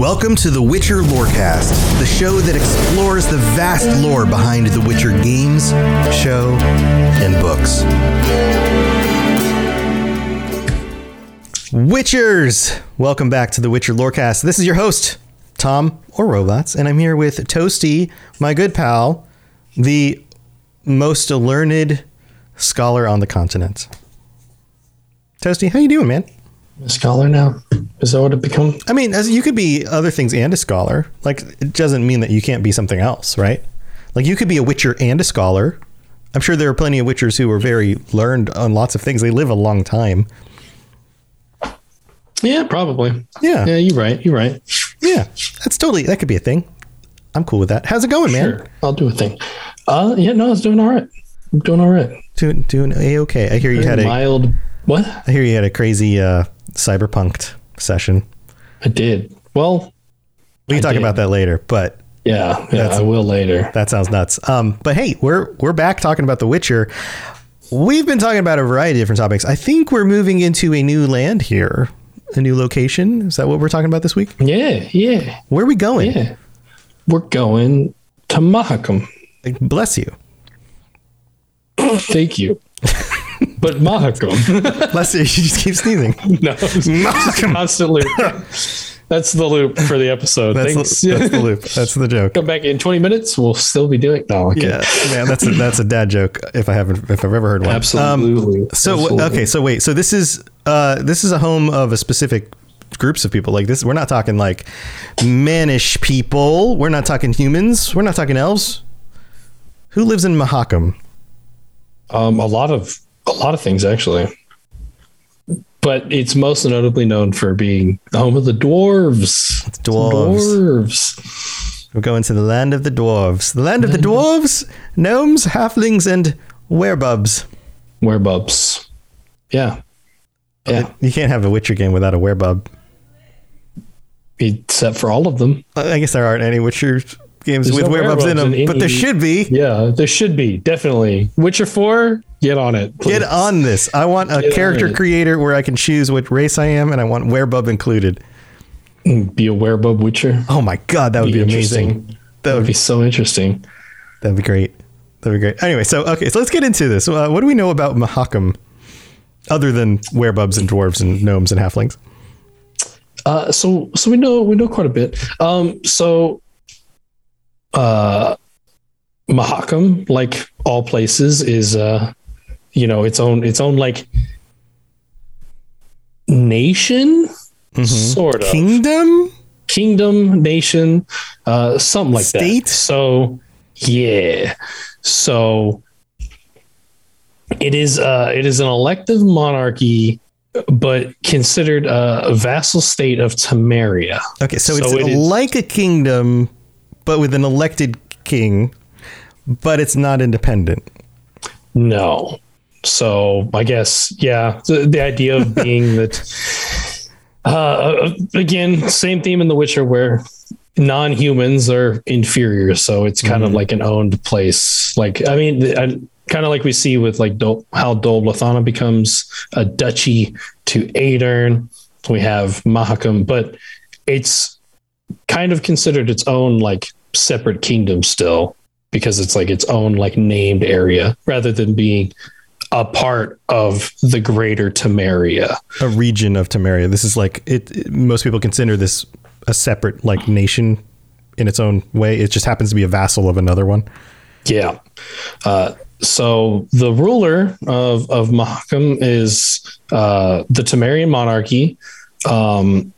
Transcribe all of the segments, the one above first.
Welcome to the Witcher Lorecast, the show that explores the vast lore behind the Witcher games, show, and books. Witchers! Welcome back to the Witcher Lorecast. This is your host, Tom or Robots, and I'm here with Toasty, my good pal, the most learned scholar on the continent. Toasty, how you doing, man? A scholar now? Is that what it become? I mean, as you could be other things and a scholar. Like it doesn't mean that you can't be something else, right? Like you could be a witcher and a scholar. I'm sure there are plenty of witchers who are very learned on lots of things. They live a long time. Yeah, probably. Yeah. Yeah, you're right. You're right. Yeah. That's totally that could be a thing. I'm cool with that. How's it going, man? Sure. I'll do a thing. Uh yeah, no, it's doing all right. I'm doing all right. Doing doing a okay. I hear you had a mild what? I hear you had a crazy uh cyberpunked session. I did. Well, We can I talk did. about that later, but yeah, yeah, I will later. That sounds nuts. Um, but hey, we're we're back talking about The Witcher. We've been talking about a variety of different topics. I think we're moving into a new land here, a new location. Is that what we're talking about this week? Yeah, yeah, Where are we going? yeah. We're going to Mahakam. Bless you. Thank you. But Mahakam. Let's see. She just keeps sneezing. no, it's just a constant loop. That's the loop for the episode. That's, Thanks. the, that's the loop. That's the joke. Come back in 20 minutes. We'll still be doing. No, okay. Yeah, man, that's a, that's a dad joke if I haven't if I've ever heard one. Um, Absolutely. so Absolutely. okay, so wait, so this is uh this is a home of a specific groups of people. Like this, we're not talking like manish people. We're not talking humans. We're not talking elves. Who lives in Mahakam? Um, a lot of a lot of things actually, but it's most notably known for being the home of the dwarves. It's dwarves. Dwarves. We're going to the land of the dwarves. The land of the dwarves, gnomes, halflings, and werebubs. Werebubs. Yeah. Yeah. You can't have a Witcher game without a werebub. Except for all of them. I guess there aren't any Witcher games There's with no werebubs in them, in but there should be. Yeah, there should be definitely. Witcher Four, get on it. please. Get on this. I want a Get character creator where I can choose what race I am, and I want werebub included. Be a werebub Witcher. Oh my god, that would be, amazing. That would be be so interesting. that'd be great. That'd be great. Anyway, so okay, so let's get into this. Uh, what do we know about Mahakam, other than werebubs and dwarves and gnomes and halflings? Uh, so so we know we know quite a bit. Um, so uh, Mahakam, like all places, is uh, you know, its own its own like nation, sort of Kingdom. kingdom, nation, uh, something like State? that. So yeah, so it is uh, it is an elective monarchy. But considered uh, a vassal state of Temeria. Okay, so, So it's it is- like a kingdom, but with an elected king, but it's not independent. No. So I guess yeah, the, the idea of being that uh, again, same theme in The Witcher where non-humans are inferior, so it's kind of like an owned place. Like I mean, I, kind of like we see with like Dol- how Dol becomes a duchy to Aedirn. We have Mahakam, but it's kind of considered its own like separate kingdom still because it's like its own like named area rather than being a part of the greater Temeria. A region of Temeria. This is like it, it- Most people consider this a separate like nation in its own way. It just happens to be a vassal of another one. Yeah. Uh, so the ruler of of Mahakam is uh, the Temerian monarchy, um,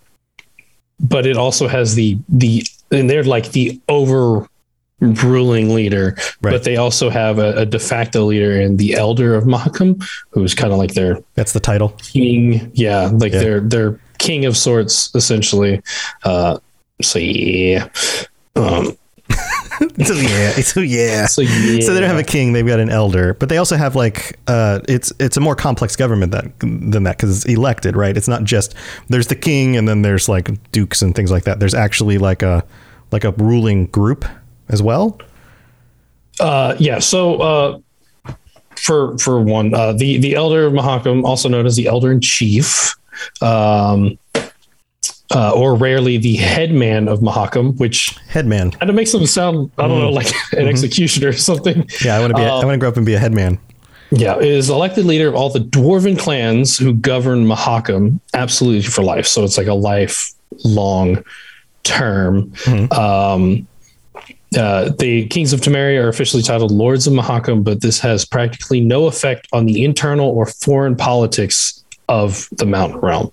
but it also has the the and they're like the over ruling leader, Right. but they also have a, a de facto leader in the elder of Mahakam, who's kind of like their That's the title. king. Yeah, like Yeah. they're they're king of sorts essentially. Uh, so yeah. Um, so yeah, so yeah. so yeah. So they don't have a king; they've got an elder, but they also have like uh, it's it's a more complex government that than that because it's elected, right? It's not just there's the king and then there's like dukes and things like that. There's actually like a like a ruling group as well. Uh, yeah. So uh, for for one, uh, the the elder of Mahakam, also known as the elder in chief, um, uh, or rarely the headman of Mahakam, which Headman. kind of makes them sound, I don't know, like an executioner or something. Yeah, I want to be. a- I Um, want to grow up and be a headman. Yeah, is elected leader of all the dwarven clans who govern Mahakam absolutely for life. So it's like a lifelong term. Um, uh, the kings of Temeria are officially titled lords of Mahakam, but this has practically no effect on the internal or foreign politics of the mountain realm.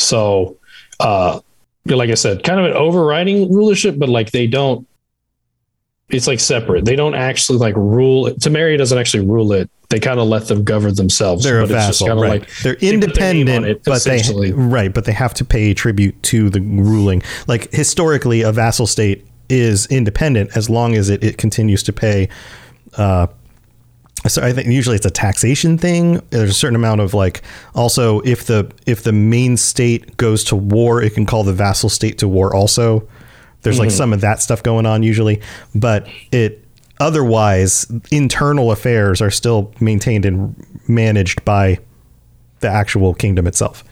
So, uh, like I said, kind of an overriding rulership, but like they don't. It's like separate. They don't actually like rule. it. Temeria doesn't actually rule it. They kind of let them govern themselves. They're a it's vassal, right? like They're they put their name on independent, it, but they right, but they have to pay tribute to the ruling. Like historically, a vassal state is independent as long as it, it continues to pay. Uh, so I think usually it's a taxation thing. There's a certain amount of like also if the if the main state goes to war, it can call the vassal state to war also. There's like some of that stuff going on usually, but it otherwise internal affairs are still maintained and managed by the actual kingdom itself.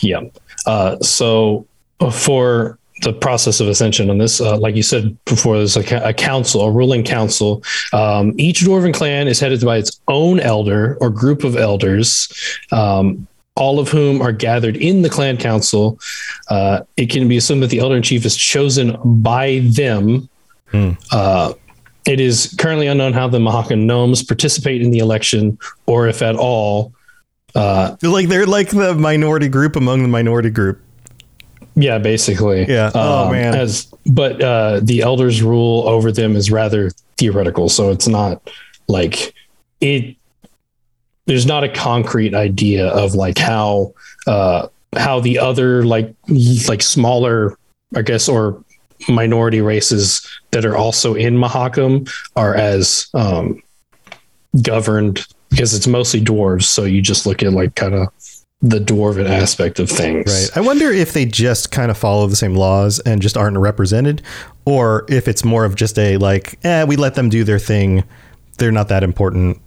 Yeah. Uh, so for the process of ascension on this, uh, like you said before, there's a, a council, a ruling council. Um, each dwarven clan is headed by its own elder or group of elders, um, all of whom are gathered in the clan council. Uh, it can be assumed that the elder in chief is chosen by them. Uh, it is currently unknown how the Mahakan gnomes participate in the election, or if at all. Uh, Like they're like the minority group among the minority group. Yeah, basically. Yeah. Oh, man. As but uh, the elders' rule over them is rather theoretical, so it's not like it. There's not a concrete idea of like how uh, how the other like like smaller, I guess, or minority races that are also in Mahakam are as um, governed because it's mostly dwarves. So you just look at like kind of the dwarven aspect of things. Right. I wonder if they just kind of follow the same laws and just aren't represented, or if it's more of just a like, eh, we let them do their thing. They're not that important.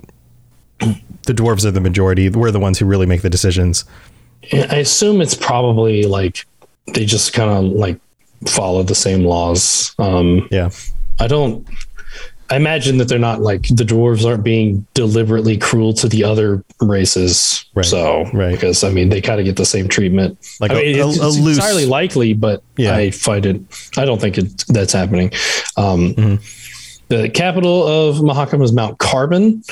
The dwarves are the majority. We're the ones who really make the decisions. I assume it's probably like they just kind of like follow the same laws. Um, Yeah. I don't. I imagine that they're not like the dwarves aren't being deliberately cruel to the other races. Right, So, right. because I mean, they kind of get the same treatment. Like I a- mean, a- it's, a it's loose- entirely likely, but Yeah. I find it. I don't think it that's happening. Um, Mm-hmm. The capital of Mahakam is Mount Carbon,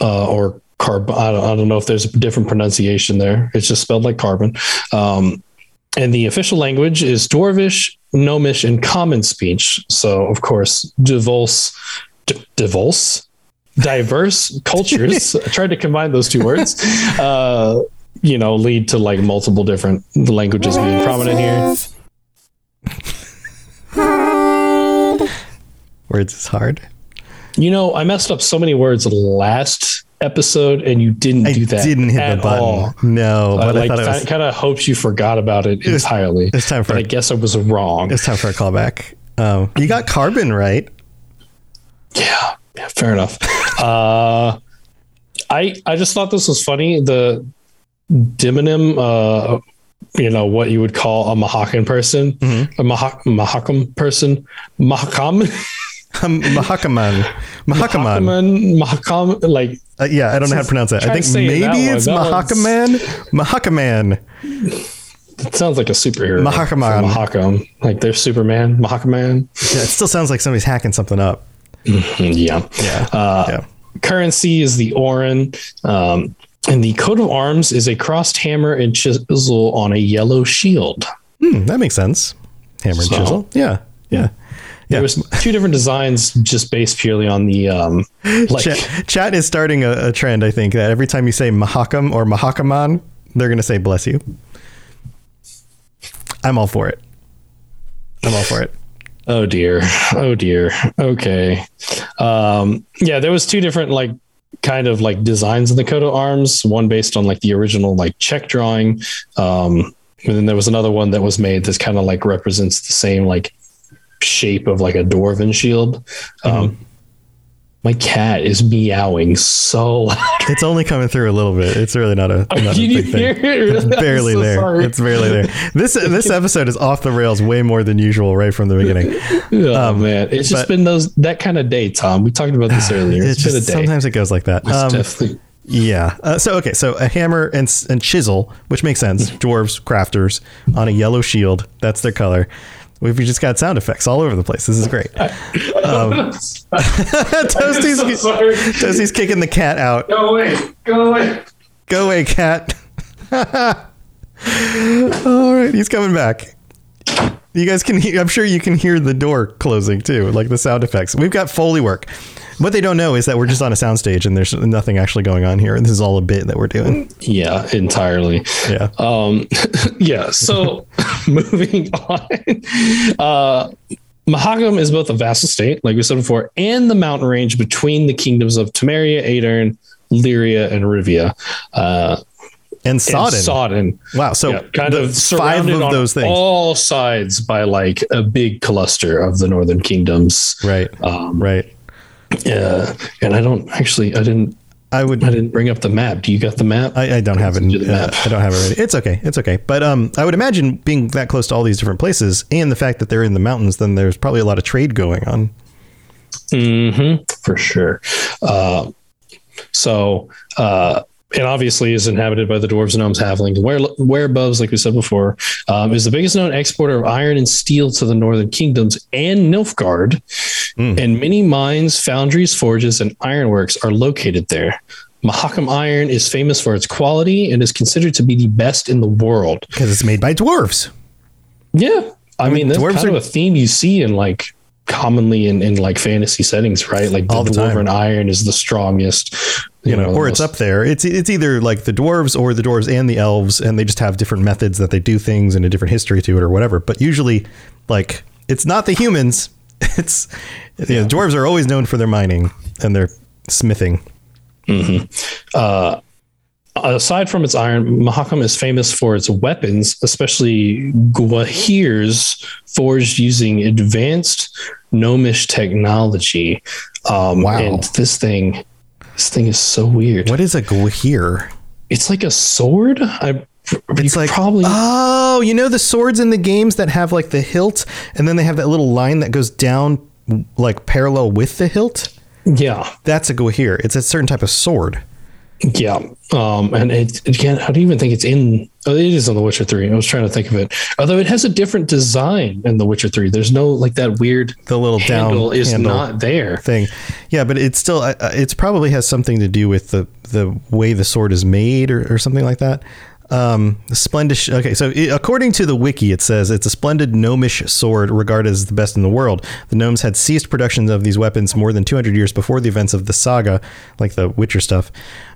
uh, or Carb. I don't, I don't know if there's a different pronunciation there. It's just spelled like carbon. Um, and the official language is Dwarvish, Gnomish, and Common Speech. So, of course, Devos, D- Devos, diverse cultures. I tried to combine those two words. Uh, you know, lead to like multiple different languages being prominent here. Words is hard. You know, I messed up so many words last episode, and you didn't I do that. I didn't hit the button. all. No, I but I, like thought it was, kind of hoped you forgot about it entirely. it's time for but I a- guess I was wrong. it's time for a callback. Um, you got carbon right. Yeah, yeah, fair enough. uh, I I just thought this was funny. The Demonym, uh, you know, what you would call a Mahakan person, Mm-hmm. a Mahakam person, Mahakam, Mahakaman. Mahakaman. Mahakaman, Mahakam, like Uh, yeah, I don't know how to pronounce that. I think that maybe it's Mahakaman. Mahakaman. it sounds like a superhero. Mahakaman. Mahakam, like they're Superman, Mahakaman. Yeah, it still sounds like somebody's hacking something up. Yeah. Yeah. Uh, yeah. currency is the Oren. Um, and the coat of arms is a crossed hammer and chisel on a yellow shield. Hmm, that makes sense. Hammer and So- chisel. Yeah. Yeah. Yeah. There was two different designs just based purely on the um, like Chat, chat is starting a, a trend, I think, that every time you say Mahakam or Mahakaman, they're going to say bless you. I'm all for it. I'm all for it. oh dear, oh dear. Okay, um, yeah, there was two different like kind of like designs in the coat of arms. One based on like the original like check drawing, um, and then there was another one that was made that kind of like represents the same like shape of like a dwarven shield. Um, My cat is meowing so loud. It's only coming through a little bit. It's really not a, not Can a you big hear thing. it? It's barely so there. sorry. It's barely there. This this episode is off the rails way more than usual right from the beginning. Oh man, it's just Um, been those that kind of day, Tom. We talked about this earlier. It's it's been a day. sometimes it goes like that. Um, definitely Yeah. Uh, so okay. So a hammer and and chisel, which makes sense. Dwarves, crafters on a yellow shield. That's their color. We've just got sound effects all over the place. This is great. Um, Toasty's sorry. Toasty's kicking the cat out. Go away. Go away. Go away, cat. all right, he's coming back. You guys can hear, I'm sure you can hear the door closing too, like the sound effects. We've got Foley work. What they don't know is that we're just on a soundstage and there's nothing actually going on here. This is all a bit that we're doing. Yeah, entirely. Yeah. Um, yeah. So moving on, uh, Mahakam is both a vassal state, like we said before, and the mountain range between the kingdoms of Temeria, Aedirn, Lyria, and Rivia. Uh, And and Sodden. Sodden. wow. So Yeah, kind of five surrounded of on those things. all sides by like a big cluster of the northern kingdoms. right. Um, right. Uh, and I don't actually, I didn't, I would. I didn't bring up the map. Do you got the map? I, I don't have it. Uh. I don't have it ready. It's okay. It's okay. But um, I would imagine being that close to all these different places, and the fact that they're in the mountains, then there's probably a lot of trade going on. hmm for sure. Uh, so, uh, it obviously is inhabited by the dwarves, and gnomes, halflings, Where werebubs, like we said before. Um, is the biggest known exporter of iron and steel to the northern kingdoms and Nilfgaard, Mm. and many mines, foundries, forges, and ironworks are located there. Mahakam iron is famous for its quality and is considered to be the best in the world. because it's made by dwarves. Yeah. I, mean, mean, that's dwarves kind are- of a theme you see in like commonly in, in like fantasy settings, right? Like the, All the time. dwarven iron is the strongest, You know, or it's up there. It's it's either like the dwarves or the dwarves and the elves, and they just have different methods that they do things and a different history to it or whatever. But usually, like it's not the humans. It's you know, dwarves are always known for their mining and their smithing. Uh, aside from its iron, Mahakam is famous for its weapons, especially Gwyhyrs forged using advanced gnomish technology. Um, Wow. And this thing, this thing is so weird. What is a gwyhyr? It's like a sword. I. It's like probably oh, you know the swords in the games that have like the hilt, and then they have that little line that goes down like parallel with the hilt. yeah. That's a gwyhyr. It's a certain type of sword. Yeah. Um, and it again, I don't even think it's in, oh, it is on The Witcher 3. I was trying to think of it. Although it has a different design in The Witcher 3. There's no like that weird The little handle down is handle not there. thing. Yeah, but it's still uh, it's probably has something to do with the the way the sword is made or, or something like that. Um, splendid. Okay, so i according to the wiki, it says it's a splendid gnomish sword regarded as the best in the world. The gnomes had ceased production of these weapons more than 200 years before the events of the saga, like the Witcher stuff.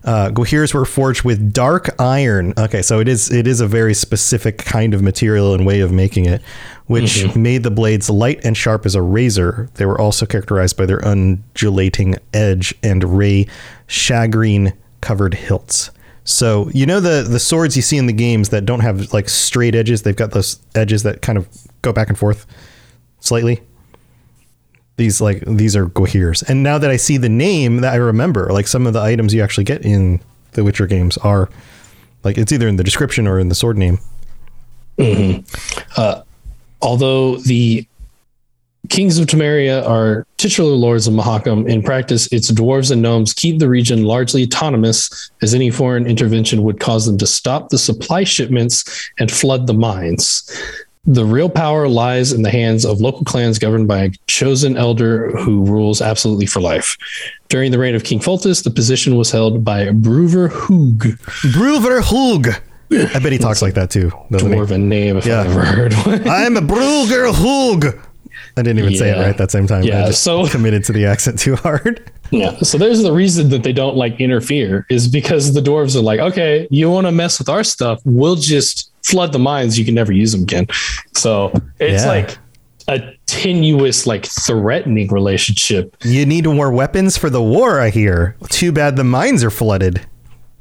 Uh, Gwyhyrs were forged with dark iron. Okay, so it is it is a very specific kind of material and way of making it, which made the blades light and sharp as a razor. They were also characterized by their undulating edge and ray shagreen covered hilts. So you know the the swords you see in the games that don't have like straight edges, they've got those edges that kind of go back and forth slightly. These like these are Gwyhyrs. And now that I see the name that I remember, like some of the items you actually get in the Witcher games are like it's either in the description or in the sword name. Mm-hmm. Uh, Although the kings of Temeria are titular lords of Mahakam, in practice, its dwarves and gnomes keep the region largely autonomous, as any foreign intervention would cause them to stop the supply shipments and flood the mines. The real power lies in the hands of local clans governed by a chosen elder who rules absolutely for life. During the reign of King Foltest, the position was held by Brouver Hoog, Bruver Hug. I bet he talks like that too. doesn't he? name if Yeah. I ever heard one. I'm a Bruger Hug. I didn't even say it right that same time. Yeah, I just so- committed to the accent too hard. Yeah. So there's the reason that they don't like interfere is because the dwarves are like, okay, you want to mess with our stuff? We'll just flood the mines. You can never use them again. So it's Yeah. like a tenuous, like threatening relationship. You need more weapons for the war, I hear. Too bad the mines are flooded.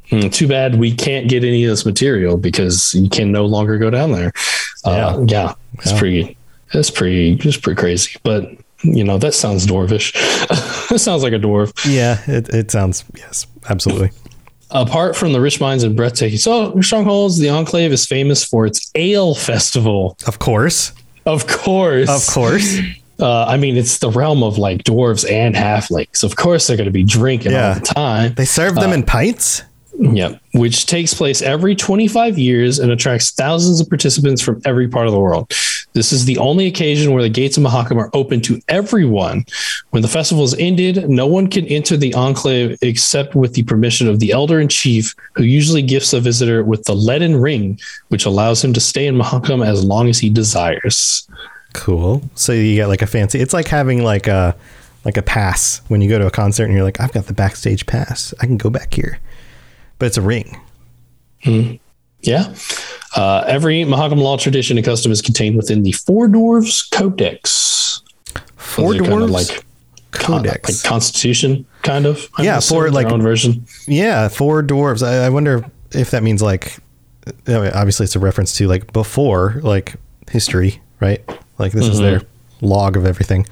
Hmm, too bad we can't get any of this material because you can no longer go down there. Uh, yeah. It's Yeah. pretty, it's pretty, it's pretty crazy. But you know, that sounds dwarvish. that sounds like a dwarf. Yeah, it, it sounds yes, absolutely. Apart from the rich mines and breathtaking so strongholds, the Enclave is famous for its ale festival. Of course, Of course, of course. Uh, I mean, it's the realm of like dwarves and halflings. Of course, they're going to be drinking Yeah. all the time. They serve them in pints. Yep. Which takes place every 25 years and attracts thousands of participants from every part of the world. This is the only occasion where the gates of Mahakam are open to everyone. When the festival is ended, no one can enter the enclave except with the permission of the elder in chief, who usually gifts a visitor with the leaden ring, which allows him to stay in Mahakam as long as he desires. Cool. So you get like a fancy. It's like having like a like a pass when you go to a concert and you're like, I've got the backstage pass. I can go back here, but it's a ring. Hmm. Yeah. Uh, every Mahakam law tradition and custom is contained within the Four Dwarves Codex. Four they're kinda dwarves. like con- Codex. like Constitution, kind of. I'm Yeah, four like- own version. Yeah, four dwarves. I, I wonder if that means like, I mean, obviously it's a reference to like before, like history, right? Like this is Mm-hmm. their log of everything.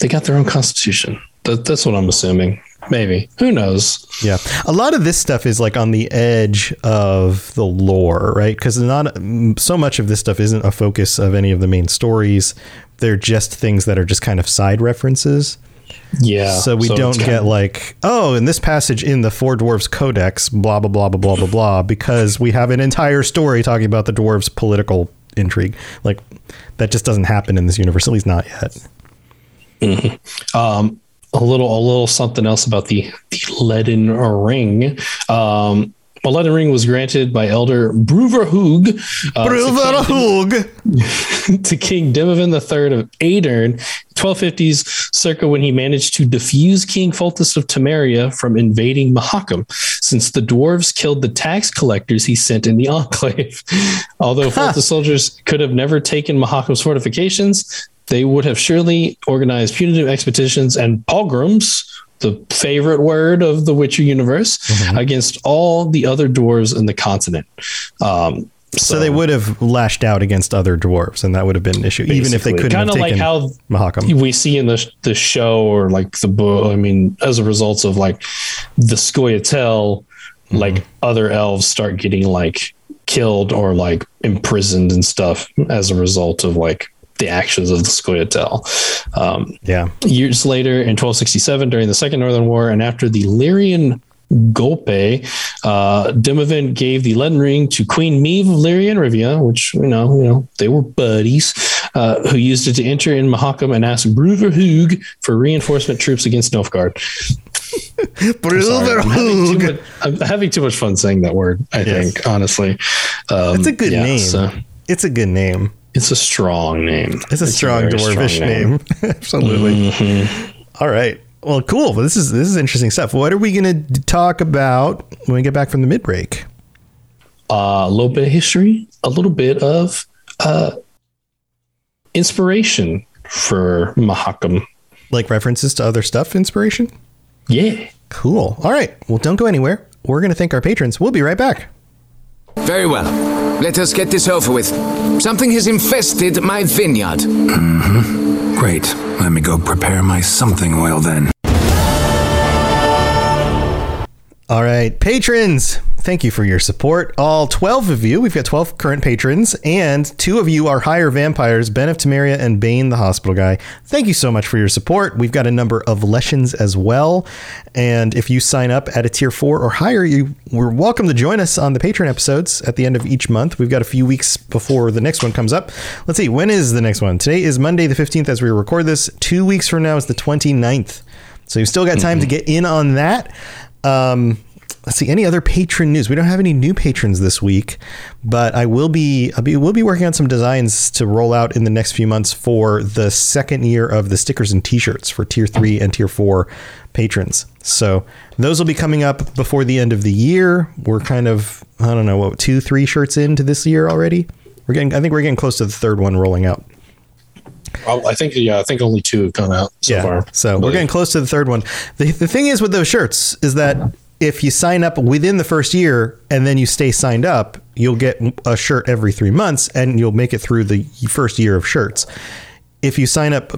They got their own Constitution. That, that's what I'm assuming. Maybe. Who knows? Yeah, a lot of this stuff is like on the edge of the lore, right? Because not so much of this stuff isn't a focus of any of the main stories. They're just things that are just kind of side references. Yeah. so we don't get kinda- like, oh, in this passage in the Four Dwarves Codex, blah blah blah blah blah blah blah, because we have an entire story talking about the dwarves' political intrigue. Like that just doesn't happen in this universe, at least not yet. um, a little a little something else about the the leaden ring. Um, a leaden ring was granted by Elder Brouver Hoog uh, to King- to King Demavend III of Aedirn, 1250s, circa when he managed to defuse King Foltest of Temeria from invading Mahakam, since the dwarves killed the tax collectors he sent in the enclave. Although Foltest soldiers could have never taken Mahakam's fortifications, they would have surely organized punitive expeditions and pogroms. The favorite word of the Witcher universe against all the other dwarves in the continent. Um, So they would have lashed out against other dwarves, and that would have been an issue, even if they couldn't kind have of like how Mahakam. we see in the the show or like the book. I mean, as a result of like the Scoia'tael, like other elves start getting like killed or like imprisoned and stuff as a result of like the actions of the Scoia'tael. Um, Yeah, years later in 1267 during the second northern war and after the lyrian golpe uh gave the leaden ring to queen Meve of lyria and rivia which you know you know they were buddies uh, who used it to enter in mahakam and ask Brouver Hoog for reinforcement troops against nilfgaard Sorry, I'm, having too much, I'm having too much fun saying that word i Yes. think honestly um, it's a good yeah, name. so it's a good name. It's a strong name It's a strong very dwarvish strong name. Absolutely. Mm-hmm. All right. Well, cool. This is this is interesting stuff. What are we going to talk about when we get back from the mid break? uh, a little bit of history, a little bit of uh, inspiration for Mahakam. Like references to other stuff, inspiration. Yeah. Cool. All right. Well, don't go anywhere. We're going to thank our patrons. We'll be right back. Very well. Let us get this over with. Something has infested my vineyard. Mm-hmm. Great. Let me go prepare my something oil then. All right, patrons, thank you for your support. All 12 of you, we've got 12 current patrons, and two of you are higher vampires, Ben of Temeria and Bane, the hospital guy. Thank you so much for your support. We've got a number of lessons as well. And if you sign up at a tier four or higher, you we're welcome to join us on the Patreon episodes at the end of each month. We've got a few weeks before the next one comes up. Let's see, when is the next one? Today is Monday the 15th as we record this. Two weeks from now is the 29th. So you've still got time mm-hmm. to get in on that. Um, let's see any other patron news. We don't have any new patrons this week, but I will be I'll be we'll be working on some designs to roll out in the next few months for the second year of the stickers and T-shirts for tier three and tier four patrons. So those will be coming up before the end of the year. We're kind of I don't know what two three shirts into this year already. We're getting I think we're getting close to the third one rolling out. I think, yeah, I think only two have come out so yeah. far. So we're getting close to the third one. The, the thing is with those shirts is that if you sign up within the first year and then you stay signed up, you'll get a shirt every three months and you'll make it through the first year of shirts. If you sign up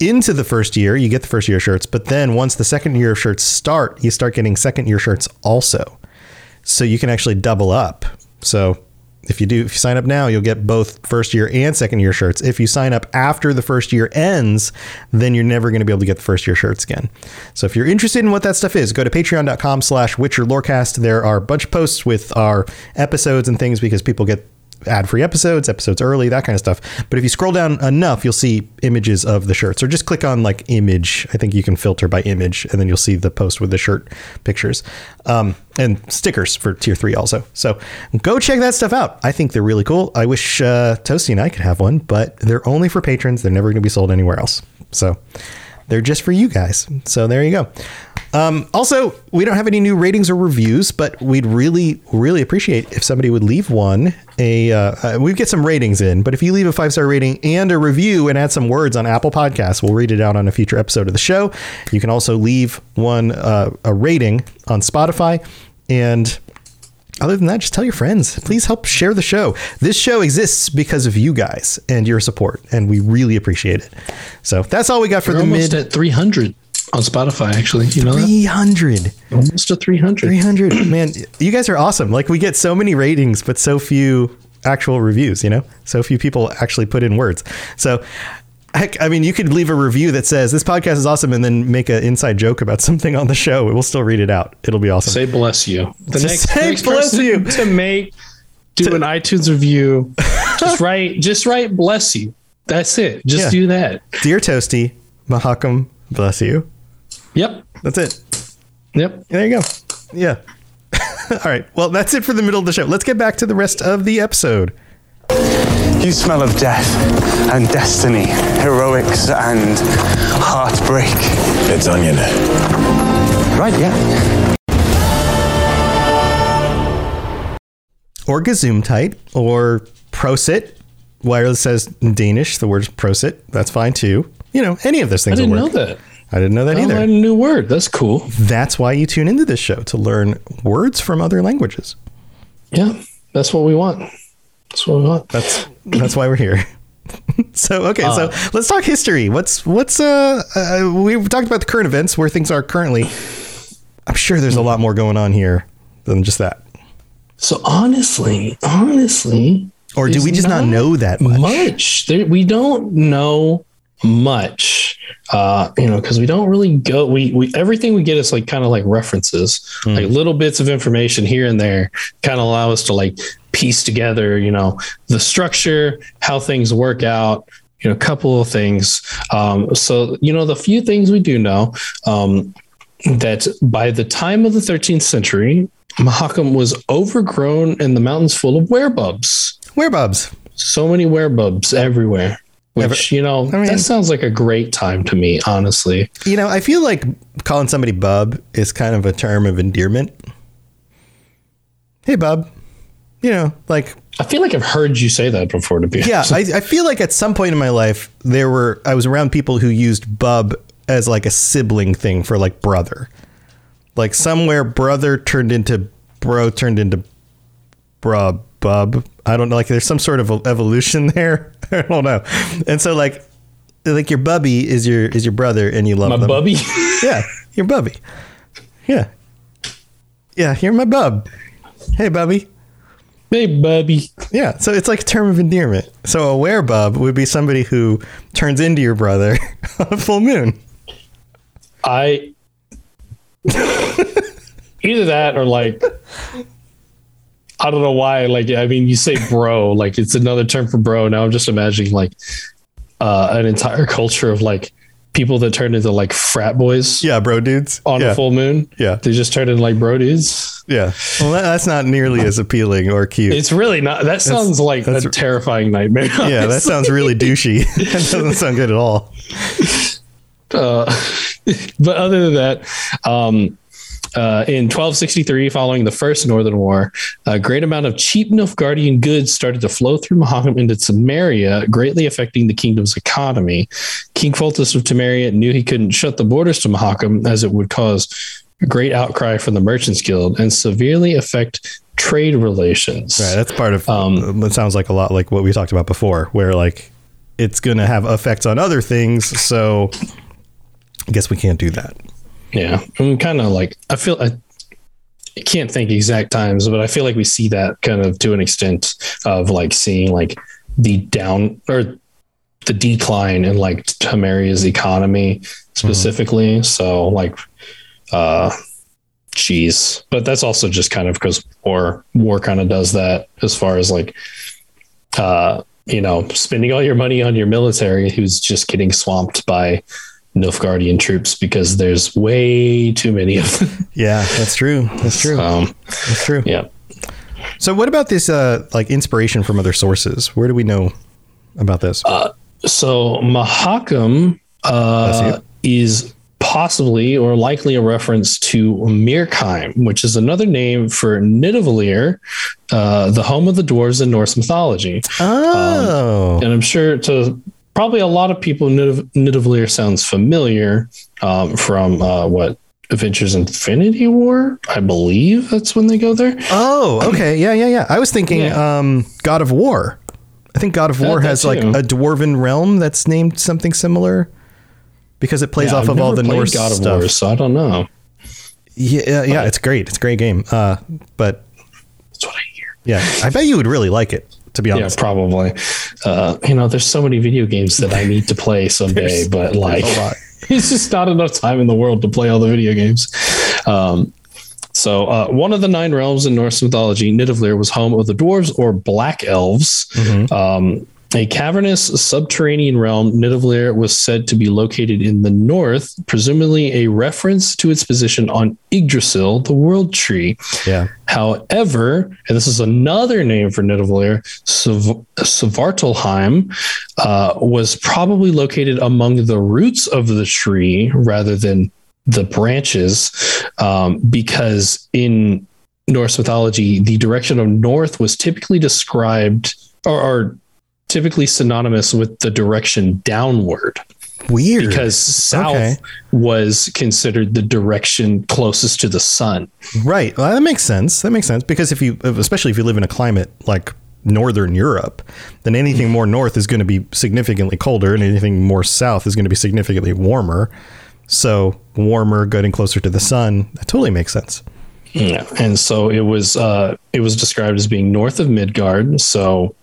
into the first year, you get the first year shirts, but then once the second year of shirts start, you start getting second year shirts also. So you can actually double up. So if you do if you sign up now, you'll get both first year and second year shirts. If you sign up after the first year ends, then you're never going to be able to get the first year shirts again. So if you're interested in what that stuff is, go to patreon.com slash Witcher Lorecast. There are a bunch of posts with our episodes and things because people get ad free episodes, episodes early, that kind of stuff. But if you scroll down enough, you'll see images of the shirts, or just click on like image. I think you can filter by image, and then you'll see the post with the shirt pictures um, and stickers for tier three also. So go check that stuff out. I think they're really cool. I wish uh, Toasty and I could have one, but they're only for patrons. They're never going to be sold anywhere else. So they're just for you guys. So there you go. Um, also, we don't have any new ratings or reviews, but we'd really, really appreciate if somebody would leave one. A uh, uh, we get some ratings in, but if you leave a five star rating and a review and add some words on Apple Podcasts, we'll read it out on a future episode of the show. You can also leave one uh, a rating on Spotify and other than that, just tell your friends. Please help share the show. This show exists because of you guys and your support, and we really appreciate it. So that's all we got for We're the almost mid at 300 on Spotify, actually. You know 300. Almost at 300. 300. Man, you guys are awesome. Like, we get so many ratings, but so few actual reviews, you know? So few people actually put in words. So, heck, I mean, you could leave a review that says this podcast is awesome and then make an inside joke about something on the show. We'll still read it out. It'll be awesome. Say bless you. The Just say bless person you. to make do an iTunes review. just write just write bless you. That's it. Just Yeah. do that. Dear Toasty, Mahakam, bless you. Yep. That's it. Yep. There you go. Yeah. All right. Well, that's it for the middle of the show. Let's get back to the rest of the episode. You smell of death and destiny, heroics and heartbreak. It's onion. Right, yeah. Or Gesundheit or Prosit. Wireless says in Danish. The word's Prosit. That's fine too. You know, any of those things I things didn't will know that. I didn't know that I either. learned a new word. That's cool. That's why you tune into this show to learn words from other languages. Yeah. That's what we want. That's what we want. That's that's why we're here. so okay, so let's talk history. What's what's uh, uh we've talked about the current events where things are currently. I'm sure there's a lot more going on here than just that. So honestly, honestly, Or do we just not, not know that much? much. There, we don't know much, uh, you know, because we don't really go. We we everything we get is like kind of like references, like little bits of information here and there, kind of allow us to like piece together, you know, the structure, how things work out. You know, a couple of things. Um, so you know, the few things we do know. Um, that by the time of the 13th century, Mahakam was overgrown and the mountains full of werebubs Whereabouts? so many werebubs everywhere. Which you know, I mean- that sounds like a great time to me, honestly. You know, I feel like calling somebody bub is kind of a term of endearment. Hey, bub. You know, like I feel like I've heard you say that before. To be yeah. I, I feel like at some point in my life there were I was around people who used bub as like a sibling thing for like brother. Like somewhere brother turned into bro turned into bruh bub. I don't know. Like there's some sort of evolution there. I don't know. And so like like your bubby is your is your brother and you love my them. bubby. Yeah, your bubby. Yeah. Yeah, you're my bub. Hey, bubby. hey, bubby. Yeah, so it's like a term of endearment. So a werebub would be somebody who turns into your brother on a full moon. I either that or like I don't know why. Like I mean, you say bro, like it's another term for bro. Now I'm just imagining like uh, an entire culture of like people that turn into like frat boys Yeah, bro dudes. on yeah. a full moon. Yeah. they just turn into like bro dudes. Yeah. Well, that, that's not nearly as appealing or cute. It's really not. That sounds like a that's- terrifying nightmare. yeah, that sounds really douchey. that doesn't sound good at all. Uh, but other than that, um, uh, in 1263, following the First Northern War, a great amount of cheap Nilfgaardian goods started to flow through Mahakam into Samaria, greatly affecting the kingdom's economy. King Foltest of Temeria knew he couldn't shut the borders to Mahakam as it would cause a great outcry from the Merchants Guild and severely affect trade relations. Right, that's part of. Um, it sounds like a lot like what we talked about before, where like it's going to have effects on other things. So I guess we can't do that. Yeah, I'm kind of like I feel I, I can't think exact times, but I feel like we see that kind of to an extent of like seeing like the down or the decline in like Temeria's economy specifically. So like, uh, geez, but that's also just kind of because war war kind of does that as far as like, uh, you know, spending all your money on your military who's just getting swamped by Nilfgaardian troops because there's way too many of them. Yeah, that's true. That's true. Um, That's true. yeah. So what about this uh like inspiration from other sources? Where do we know about this? So Mahakam uh, is possibly or likely a reference to Mirkheim, which is another name for Nidavellir, uh, the home of the dwarves in Norse mythology. oh. And I'm sure to probably a lot of people, Nidav- Nidavellir sounds familiar um, from uh, what Avengers Infinity War, I believe that's when they go there. oh, okay. Yeah, yeah, yeah. I was thinking Yeah. um God of War. I think God of War That- that has like a dwarven realm that's named something similar because it plays Yeah, off I've of all the Norse God of stuff. War, so I don't know. Yeah, yeah, it's great. It's a great game. Uh, but That's what I hear. yeah, I bet you would really like it. To be honest. Yeah, probably. Uh, you know, there's so many video games that I need to play someday, but like, it's just not enough time in the world to play all the video games. Um, so, uh, one of the nine realms in Norse mythology, Nidavellir was home of the dwarves or black elves. Mm-hmm. Um, a cavernous subterranean realm, Nidavellir was said to be located in the north, presumably a reference to its position on Yggdrasil, the world tree. yeah. However, and this is another name for Nidavellir, Sv- Svartalfheim uh, was probably located among the roots of the tree rather than the branches, um, because in Norse mythology, the direction of north was typically described or, or typically synonymous with the direction downward Weird. because south Okay. was considered the direction closest to the sun. Right. Well, that makes sense. That makes sense because if you, especially if you live in a climate like northern Europe, then anything more north is going to be significantly colder, and anything more south is going to be significantly warmer. So warmer, getting closer to the sun, that totally makes sense. Yeah, and so it was uh, it was described as being north of Midgard, so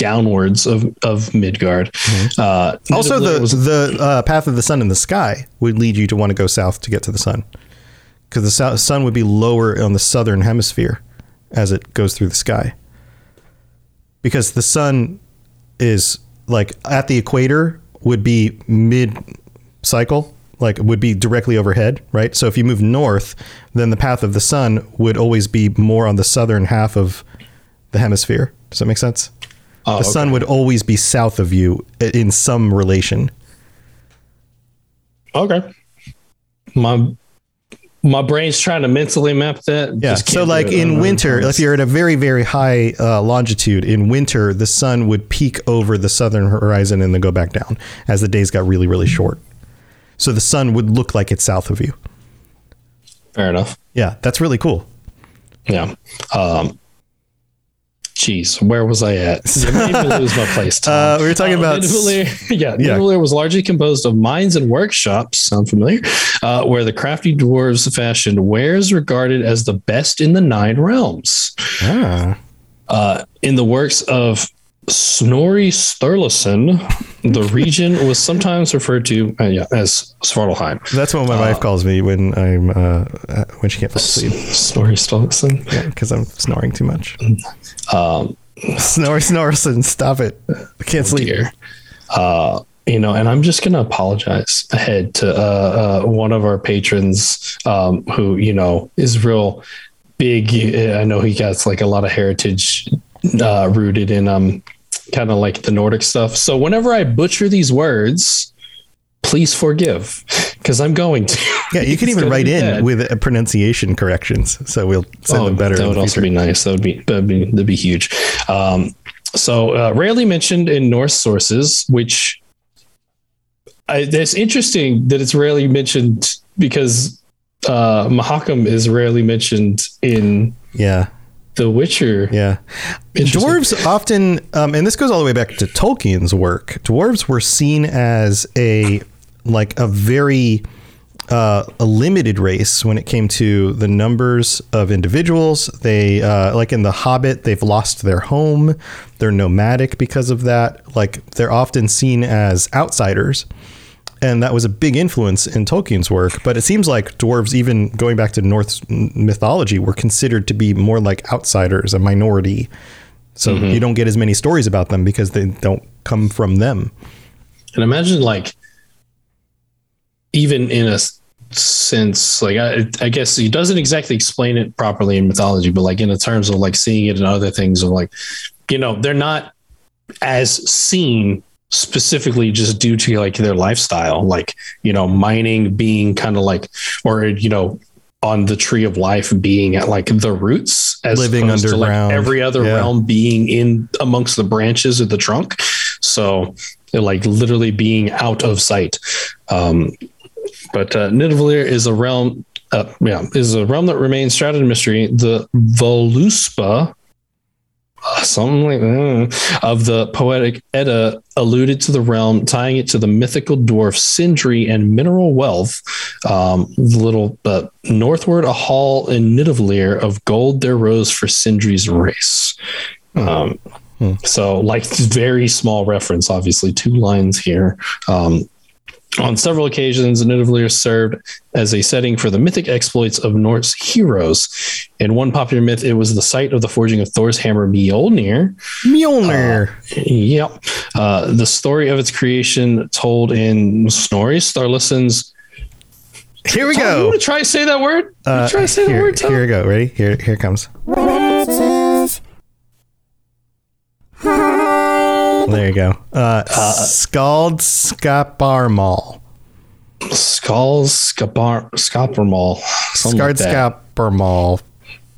downwards of of Midgard. Uh, Also, the was- the uh, path of the sun in the sky would lead you to want to go south to get to the sun, because the sou- sun would be lower on the southern hemisphere as it goes through the sky. Because the sun is like at the equator would be mid cycle, like would be directly overhead, right? So if you move north, then the path of the sun would always be more on the southern half of the hemisphere. Does that make sense? Oh, the sun would always be south of you in some relation. okay. My my brain's trying to mentally map that. Yeah. Just So, like in winter, if you're at a very, very high uh, longitude, in winter, the sun would peak over the southern horizon and then go back down as the days got really, really short. So the sun would look like it's south of you. fair enough. Yeah, that's really cool. Yeah. Um. Jeez, where was I at? You made me lose my place. Uh, we were talking about- Nidavellir- yeah, Yeah. Nidavellir was largely composed of mines and workshops. Sound familiar? Uh, where the crafty dwarves fashioned wares regarded as the best in the nine realms. Ah. Uh, in the works of Snorri Sturluson, the region was sometimes referred to uh, yeah, as Svartalfheim. That's what my wife calls me when I'm uh, uh, when she can't fall asleep Snorri Sturluson. because I'm snoring too much. Um, Snore, Snorrison, stop it! I can't sleep. dear. Uh, you know, and I'm just going to apologize ahead to uh, uh, one of our patrons um, who, you know, is real big. I know he gets like a lot of heritage uh, rooted in um, kind of like the Nordic stuff. So whenever I butcher these words, please forgive because I'm going to. Yeah, you can even write in bad. with uh, pronunciation corrections, so we'll send them better. Oh, That would also be nice. That would be that'd be that'd be huge. Um, so uh, rarely mentioned in Norse sources, which I, it's interesting that it's rarely mentioned because uh, Mahakam is rarely mentioned in Yeah, The Witcher. Yeah. Dwarves often, um, and this goes all the way back to Tolkien's work. Dwarves were seen as a like a very uh, a limited race when it came to the numbers of individuals. They uh, like in The Hobbit, they've lost their home. They're nomadic because of that. Like they're often seen as outsiders. And that was a big influence in Tolkien's work. But it seems like dwarves, even going back to Norse mythology, were considered to be more like outsiders, a minority. So mm-hmm. you don't get as many stories about them because they don't come from them. And imagine like even in a sense, like I, I guess he doesn't exactly explain it properly in mythology, but like in the terms of like seeing it in other things of like, you know, they're not as seen specifically just due to like their lifestyle, like, you know, mining being kind of like, or, you know, on the tree of life being at like the roots as Living to, like, underground. every other Yeah. realm being in amongst the branches of the trunk. So like literally being out of sight. Um, but uh, Nidavellir is a realm, uh, yeah, is a realm that remains shrouded in mystery. The Voluspa, something like that, of the poetic Edda alluded to the realm, tying it to the mythical dwarf Sindri and mineral wealth. Um, the little uh, northward, a hall in Nidavellir of gold there rose for Sindri's race. Um, So, like, very small reference, obviously, two lines here. Um, on several occasions, Nidavellir served as a setting for the mythic exploits of Norse heroes. In one popular myth, it was the site of the forging of Thor's hammer Mjolnir. Mjolnir. Yep. Uh, the story of its creation told in Snorri Sturluson's. here we Tom, you go. want to try to say that word? You Uh, try to say that word, Tom? here we go. Ready? Here, here it comes. You go. Uh, Skald Skaparmal. Skapar, Skaparmal. like Skard that. Skaparmal.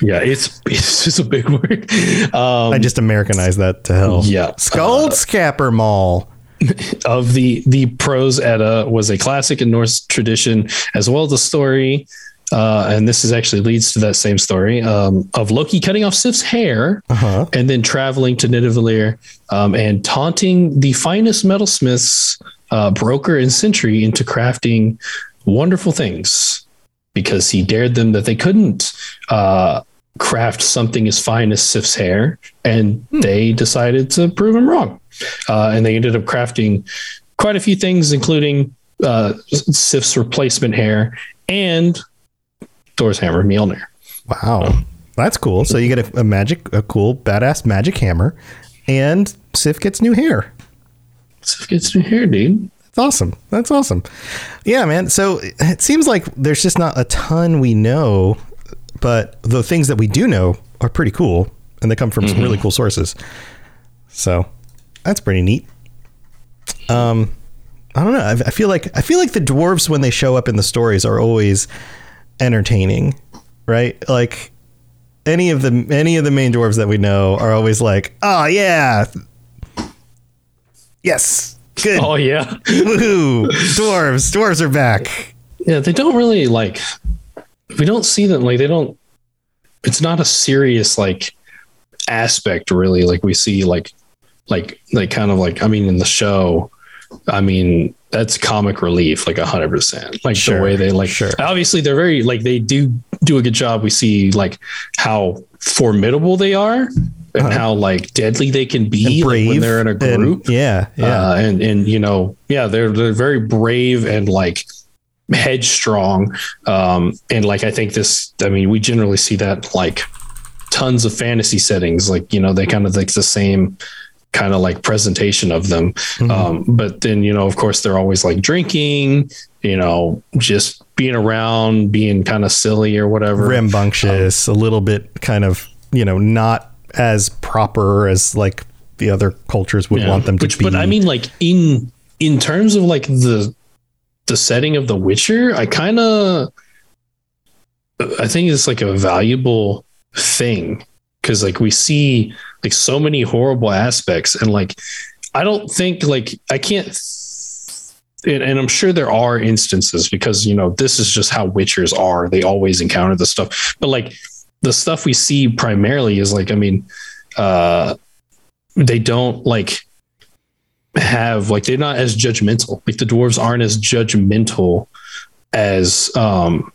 Yeah, it's it's just a big word. Um, I just Americanized that to hell. Yeah. Skald Skaparmal. of the the prose Edda was a classic in Norse tradition, as well as a story. Uh, and this is actually leads to that same story um, of Loki cutting off Sif's hair Uh-huh. and then traveling to Nidavellir um, and taunting the finest metalsmiths, uh, Brokkr and Sindri, into crafting wonderful things because he dared them that they couldn't uh, craft something as fine as Sif's hair, and they decided to prove him wrong. Uh, and they ended up crafting quite a few things, including uh, Sif's replacement hair and Thor's hammer, Mjolnir. Wow. That's cool. So you get a, a magic, a cool, badass magic hammer, and Sif gets new hair. Sif gets new hair, dude. That's awesome. That's awesome. Yeah, man. So it seems like there's just not a ton we know, but the things that we do know are pretty cool, and they come from some really cool sources. So that's pretty neat. Um, I don't know. I, I feel like I feel like the dwarves when they show up in the stories are always entertaining, right? Like any of the any of the main dwarves that we know are always like, oh yeah, yes, good. Oh yeah, Woohoo! Dwarves, dwarves are back. yeah. They don't really like. We don't see them like they don't. It's not a serious like aspect really. Like we see like like like kind of like I mean in the show. I mean that's comic relief like a hundred percent. Like Sure, the way they like. sure. Obviously they're very like they do do a good job. We see like how formidable they are. And how like deadly they can be Uh-huh. Like, when they're in a and- group. yeah, yeah. uh, and and you know yeah they're they're very brave and like headstrong um and like i think this i mean we generally see that like tons of fantasy settings like you know they kind of like the same kind of like presentation of them Mm-hmm. um but then you know of course they're always like drinking you know just being around being kind of silly or whatever Rambunctious, a little bit kind of, you know, not as proper as like the other cultures would Yeah. want them to Which, be. But I mean, like in in terms of like the the setting of The Witcher, I kind of I think it's like a valuable thing because like we see like so many horrible aspects and like I don't think like I can't. And, and I'm sure there are instances because you know this is just how Witchers are. They always encounter this stuff, but like the stuff we see primarily is like, I mean, uh, they don't like have like they're not as judgmental. Like the dwarves aren't as judgmental as um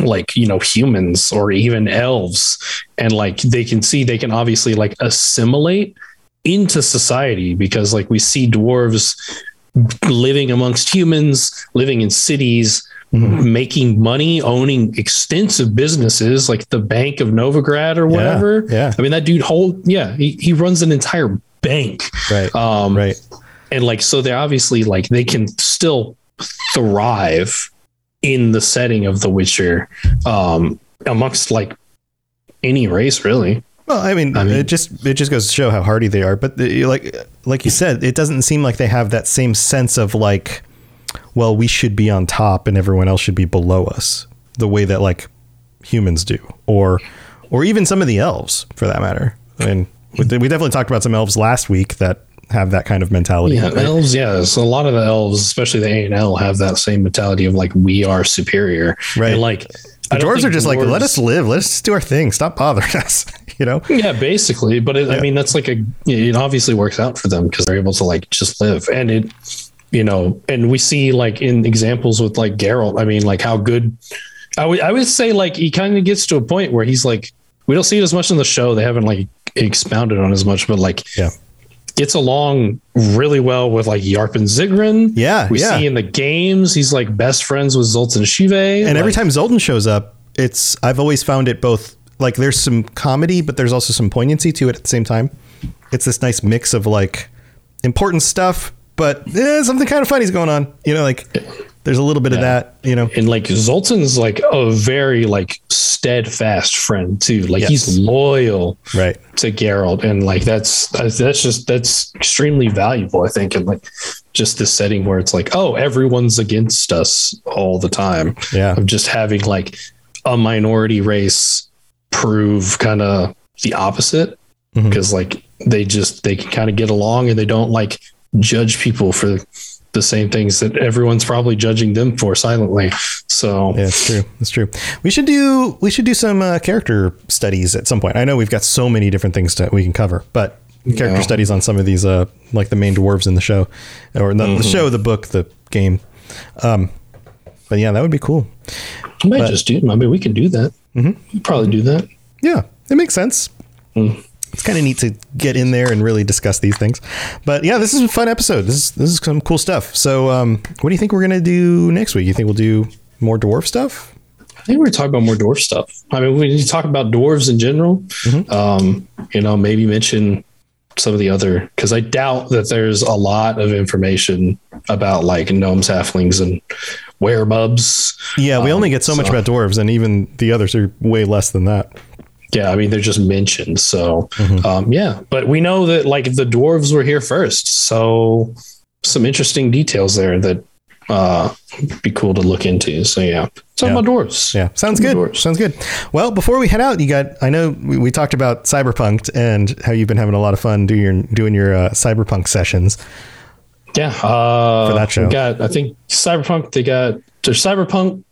like you know humans or even elves and like they can see they can obviously like assimilate into society because like we see dwarves living amongst humans living in cities making money owning extensive businesses like the bank of novigrad or whatever yeah. i mean that dude whole yeah he, he runs an entire bank Right. um right. and like so they're obviously like they can still thrive in the setting of the witcher um amongst like any race really Well, I mean, I mean- it just it just goes to show how hardy they are. But the, like like you said, it doesn't seem like they have that same sense of like, well, we should be on top and everyone else should be below us, the way that like humans do, or or even some of the elves for that matter. I mean, we, we definitely talked about some elves last week that have that kind of mentality. yeah right? elves yeah so a lot of the elves especially the Aen Elle have that same mentality of like we are superior Right. and like The dwarves are just like, let us live, let us just do our thing, stop bothering us, you know? Yeah, basically. But it, I mean, that's like a, it obviously works out for them because they're able to like just live. And it, you know, and we see like in examples with like Geralt, I mean, like how good, I would, I would say like he kind of gets to a point where he's like, we don't see it as much in the show. They haven't like expounded on as much, but like, Yeah. Gets along really well with like Yarpen Zigrin. Yeah, We yeah. see in the games, he's like best friends with Zoltan Chivay. And every time Zoltan shows up, it's I've always found it both like there's some comedy, but there's also some poignancy to it at the same time. It's this nice mix of like important stuff, but eh, something kind of funny's going on. You know, like there's a little bit of that. You know, and like Zoltan's like a very like steadfast friend too. Like Yes. he's loyal right? to Geralt, and like that's that's just that's extremely valuable, I think, and like just this setting where it's like, oh, everyone's against us all the time. Yeah. Of just having like a minority race prove kind of the opposite mm-hmm. because like they just they can kind of get along and they don't like judge people for the same things that everyone's probably judging them for silently. So Yeah, it's true. It's true. We should do we should do some uh, character studies at some point. I know we've got so many different things that we can cover, but character Yeah. studies on some of these, uh, like the main dwarves in the show, or not the show, the book, the game. Um, but yeah, that would be cool. I might But- just do. I mean, we can do that. Mm-hmm. We probably do that. Yeah, it makes sense. Hmm. It's kind of neat to get in there and really discuss these things. But yeah, this is a fun episode. This is this is some cool stuff. So, um, what do you think we're gonna do next week? You think we'll do more dwarf stuff? I think we're talking about more dwarf stuff. I mean, we need to talk about dwarves in general. Um, you know, maybe mention some of the other because I doubt that there's a lot of information about like gnomes, halflings, and werebbubs. Yeah, we Um, only get so much about dwarves, and even the others are way less than that. Yeah, I mean they're just mentioned. So um, yeah, but we know that like the dwarves were here first. So some interesting details there that uh be cool to look into. So yeah, talk Yeah. about dwarves. Yeah, sounds good. Dwarves. Sounds good. Well, before we head out, you got. I know we, we talked about cyberpunk and how you've been having a lot of fun doing your doing your uh, cyberpunk sessions. Yeah, uh, For that show. got I think Cyberpunk. They got there's Cyberpunk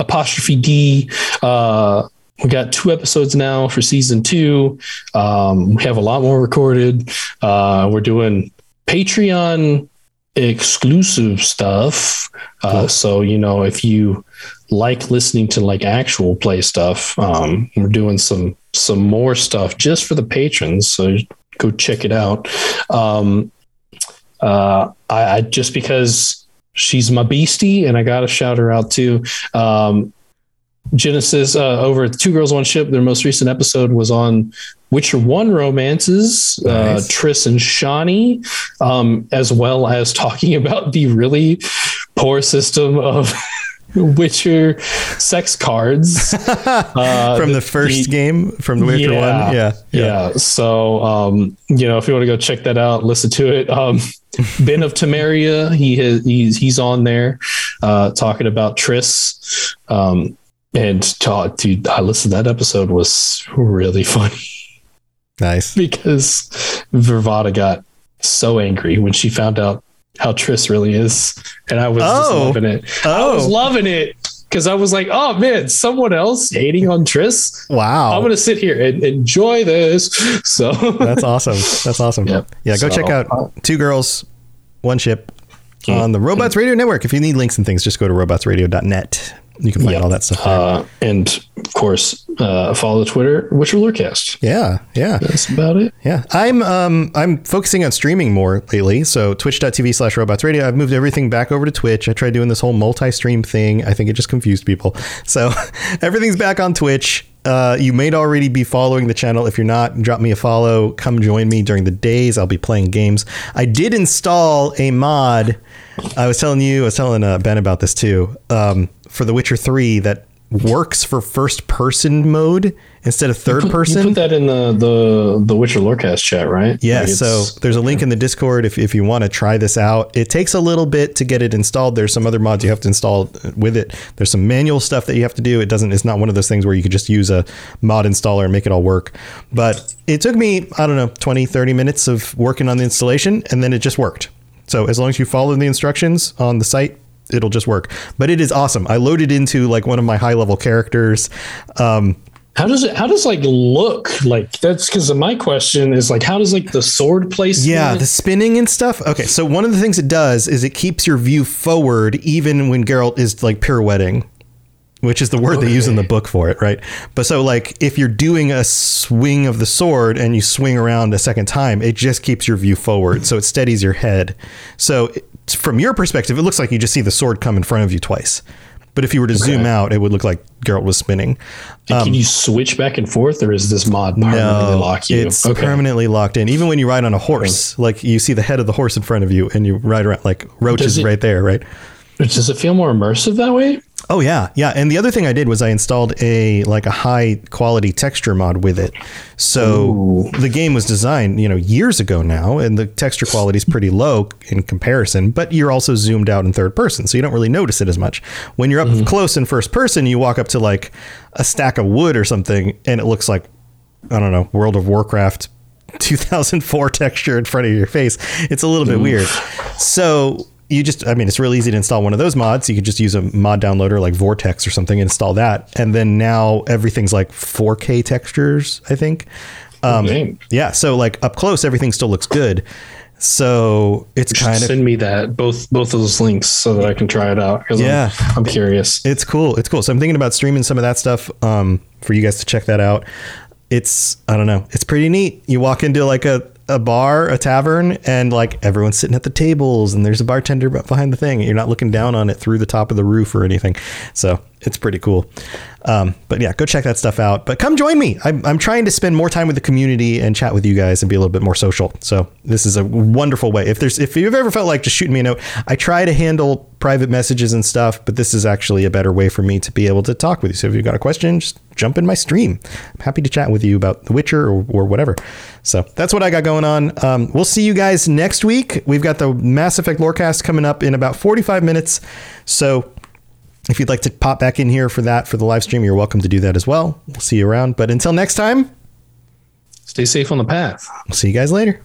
apostrophe D. Uh, we got two episodes now for season two. Um, we have a lot more recorded. Uh, we're doing Patreon exclusive stuff. Uh, so you know if you like listening to like actual play stuff, um, we're doing some some more stuff just for the patrons. So go check it out. Um, uh, I, I just because she's my beastie and I got to shout her out too. Um, Genesis uh, over at Two Girls One Ship. Their most recent episode was on Witcher One romances, uh, Triss and Shani, um, as well as talking about the really poor system of Witcher sex cards uh, from the first game, from the Witcher yeah, one. Yeah, yeah. So, um, you know, if you want to go check that out, listen to it. Um, ben of Temeria, he has, he's he's on there, uh, talking about Triss. Um, and talk, dude, I listened. That episode was really funny Nice. because Vervada got so angry when she found out how Triss really is, and I was just Oh. loving it. I was Oh. loving it because I was like, oh man, someone else hating on Triss. Wow. I'm gonna sit here and enjoy this. So That's awesome. That's awesome. Yep. Yeah, go So, check out uh, Two Girls, One Ship on the Robots Radio Network. If you need links and things, just go to robotsradio.net. You can find Yeah. all that stuff uh, and of course, uh, follow the Twitter, Witcher Lorecast. yeah, yeah. That's about it. Yeah, I'm um I'm focusing on streaming more lately. So twitch.tv slash robots radio. I've moved everything back over to Twitch. I tried doing this whole multi-stream thing. I think it just confused people. So everything's back on Twitch. Uh, you may already be following the channel. If you're not, drop me a follow. Come join me during the days. I'll be playing games. I did install a mod. I was telling you, I was telling uh, Ben about this too. Um, for The Witcher 3 that works for first person mode instead of third person. You put that in the the the Witcher Lorecast chat, right? Yeah, Like so there's a link in the Discord if, if you want to try this out. It takes a little bit to get it installed. There's some other mods you have to install with it. There's some manual stuff that you have to do. It doesn't it's not one of those things where you could just use a mod installer and make it all work. But it took me, I don't know, 20, 30 minutes of working on the installation and then it just worked. So as long as you follow the instructions on the site, it'll just work. But it is awesome. I loaded into like one of my high level characters. Um, how does it? How does like look like? That's because my question is like, how does like the sword placement? Yeah, the spinning and stuff. Okay, so one of the things it does is it keeps your view forward even when Geralt is like pirouetting, which is the word they use in the book for it, right? But so like if you're doing a swing of the sword and you swing around a second time, it just keeps your view forward, so it steadies your head. So from your perspective, it looks like you just see the sword come in front of you twice. But if you were to zoom out, it would look like Geralt was spinning. Can um, you switch back and forth, or is this mod permanently lock you? It's permanently locked in. Even when you ride on a horse, like you see the head of the horse in front of you, and you ride around like roaches it- right there, right? Does it feel more immersive that way? Oh yeah, yeah. And the other thing I did was I installed a like a high quality texture mod with it. So the game was designed, you know, years ago now, and the texture quality is pretty low in comparison. But you're also zoomed out in third person, so you don't really notice it as much. When you're up mm-hmm. close in first person, you walk up to like a stack of wood or something, and it looks like I don't know, World of Warcraft 2004 texture in front of your face. It's a little bit weird. So you just, I mean, it's really easy to install one of those mods. You could just use a mod downloader like Vortex or something and install that. And then now everything's like 4K textures, I think. Um, yeah. So like up close, everything still looks good. So it's kind of Send me that both both of those links so that I can try it out. 'cause I'm- Yeah. I'm, curious. It's cool. It's cool. So I'm thinking about streaming some of that stuff um, for you guys to check that out. It's I don't know. It's pretty neat. You walk into like a, a bar, a tavern, and like everyone's sitting at the tables, and there's a bartender behind the thing. You're not looking down on it through the top of the roof or anything. So it's pretty cool. Um, but yeah, go check that stuff out. But come join me. I'm, I'm trying to spend more time with the community and chat with you guys and be a little bit more social. So this is a wonderful way. If there's if you've ever felt like just shooting me a note, I try to handle private messages and stuff, but this is actually a better way for me to be able to talk with you. So if you've got a question, just jump in my stream. I'm happy to chat with you about The Witcher or, or whatever. So that's what I got going on. Um, we'll see you guys next week. We've got the Mass Effect Lorecast coming up in about 45 minutes. So if you'd like to pop back in here for that for the live stream, you're welcome to do that as well. We'll see you around. But until next time, Stay safe on the path. we'll see you guys later.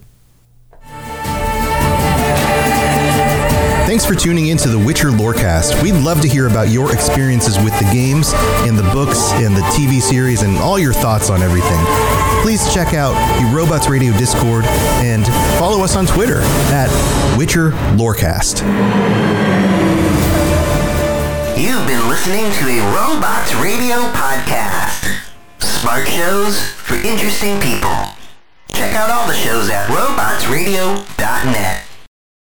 Thanks for tuning in to the Witcher Lorecast. We'd love to hear about your experiences with the games and the books and the TV series and all your thoughts on everything. Please check out the Robots Radio Discord and follow us on Twitter at Witcher Lorecast. You've been listening to a Robots Radio podcast. Smart shows for interesting people. Check out all the shows at robotsradio.net.